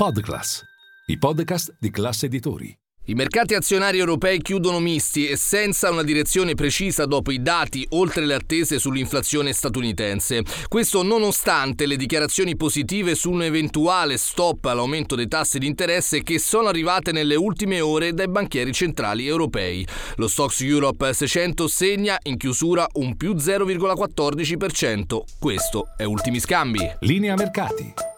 Podclass, i podcast di classe editori. I mercati azionari europei chiudono misti e senza una direzione precisa dopo i dati oltre le attese sull'inflazione statunitense. Questo nonostante le dichiarazioni positive su un eventuale stop all'aumento dei tassi di interesse che sono arrivate nelle ultime ore dai banchieri centrali europei. Lo Stocks Europe 600 segna in chiusura un più 0,14%. Questo è Ultimi Scambi. Linea mercati.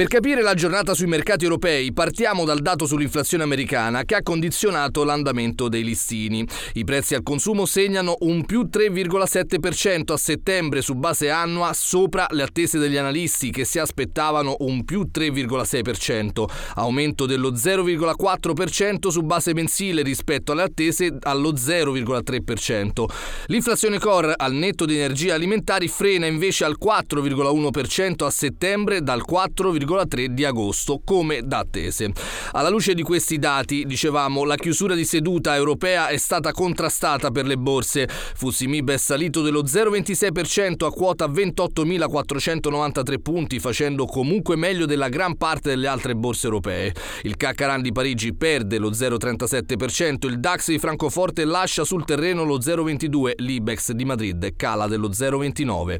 Per capire la giornata sui mercati europei partiamo dal dato sull'inflazione americana che ha condizionato l'andamento dei listini. I prezzi al consumo segnano un più 3,7% a settembre su base annua sopra le attese degli analisti che si aspettavano un più 3,6%, aumento dello 0,4% su base mensile rispetto alle attese allo 0,3%. L'inflazione core al netto di energie alimentari frena invece al 4,1% a settembre dal 4,1% 1,3 di agosto, come da attese. Alla luce di questi dati, dicevamo, la chiusura di seduta europea è stata contrastata per le borse. Fussimib è salito dello 0,26% a quota 28.493 punti, facendo comunque meglio della gran parte delle altre borse europee. Il Caccaran di Parigi perde lo 0,37%, il DAX di Francoforte lascia sul terreno lo 0,22%, l'Ibex di Madrid cala dello 0,29%.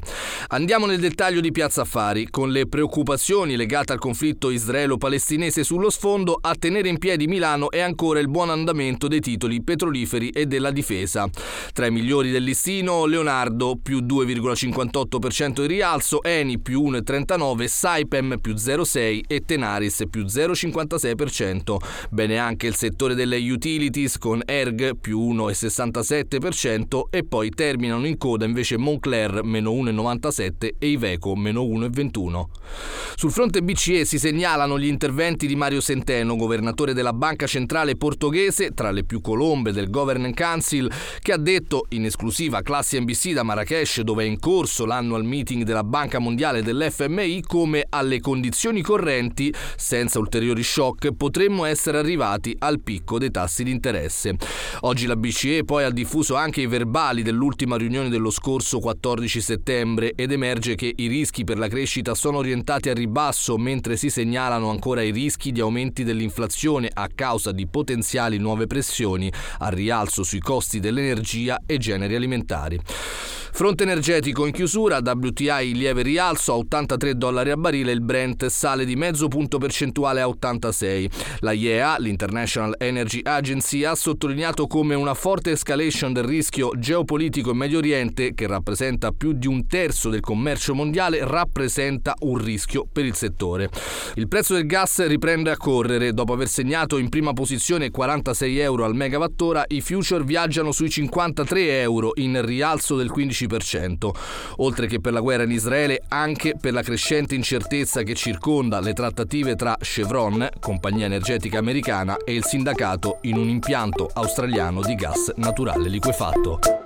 Andiamo nel dettaglio di Piazza Affari, con le preoccupazioni legate legata al conflitto israelo-palestinese sullo sfondo, a tenere in piedi Milano è ancora il buon andamento dei titoli petroliferi e della difesa. Tra i migliori del listino, Leonardo più 2,58% di rialzo, Eni più 1,39%, Saipem più 0,6% e Tenaris più 0,56%. Bene anche il settore delle utilities con Erg più 1,67% e poi terminano in coda invece Moncler meno 1,97% e Iveco meno 1,21%. Sul fronte BCE si segnalano gli interventi di Mario Centeno, governatore della Banca Centrale Portoghese, tra le più colombe del Governance Council, che ha detto in esclusiva classi NBC da Marrakesh, dove è in corso l'annual meeting della Banca Mondiale dell'FMI, come alle condizioni correnti, senza ulteriori shock, potremmo essere arrivati al picco dei tassi di interesse. Oggi la BCE poi ha diffuso anche i verbali dell'ultima riunione dello scorso 14 settembre ed emerge che i rischi per la crescita sono orientati a ribasso basso mentre si segnalano ancora i rischi di aumenti dell'inflazione a causa di potenziali nuove pressioni al rialzo sui costi dell'energia e generi alimentari. Fronte energetico in chiusura, WTI lieve rialzo a 83 dollari a barile, il Brent sale di mezzo punto percentuale a 86. La IEA, l'International Energy Agency, ha sottolineato come una forte escalation del rischio geopolitico in Medio Oriente, che rappresenta più di un terzo del commercio mondiale, rappresenta un rischio per il settore. Il prezzo del gas riprende a correre. Dopo aver segnato in prima posizione 46 euro al megawattora, i future viaggiano sui 53 euro in rialzo del 15%. 15%, oltre che per la guerra in Israele anche per la crescente incertezza che circonda le trattative tra Chevron, compagnia energetica americana, e il sindacato in un impianto australiano di gas naturale liquefatto.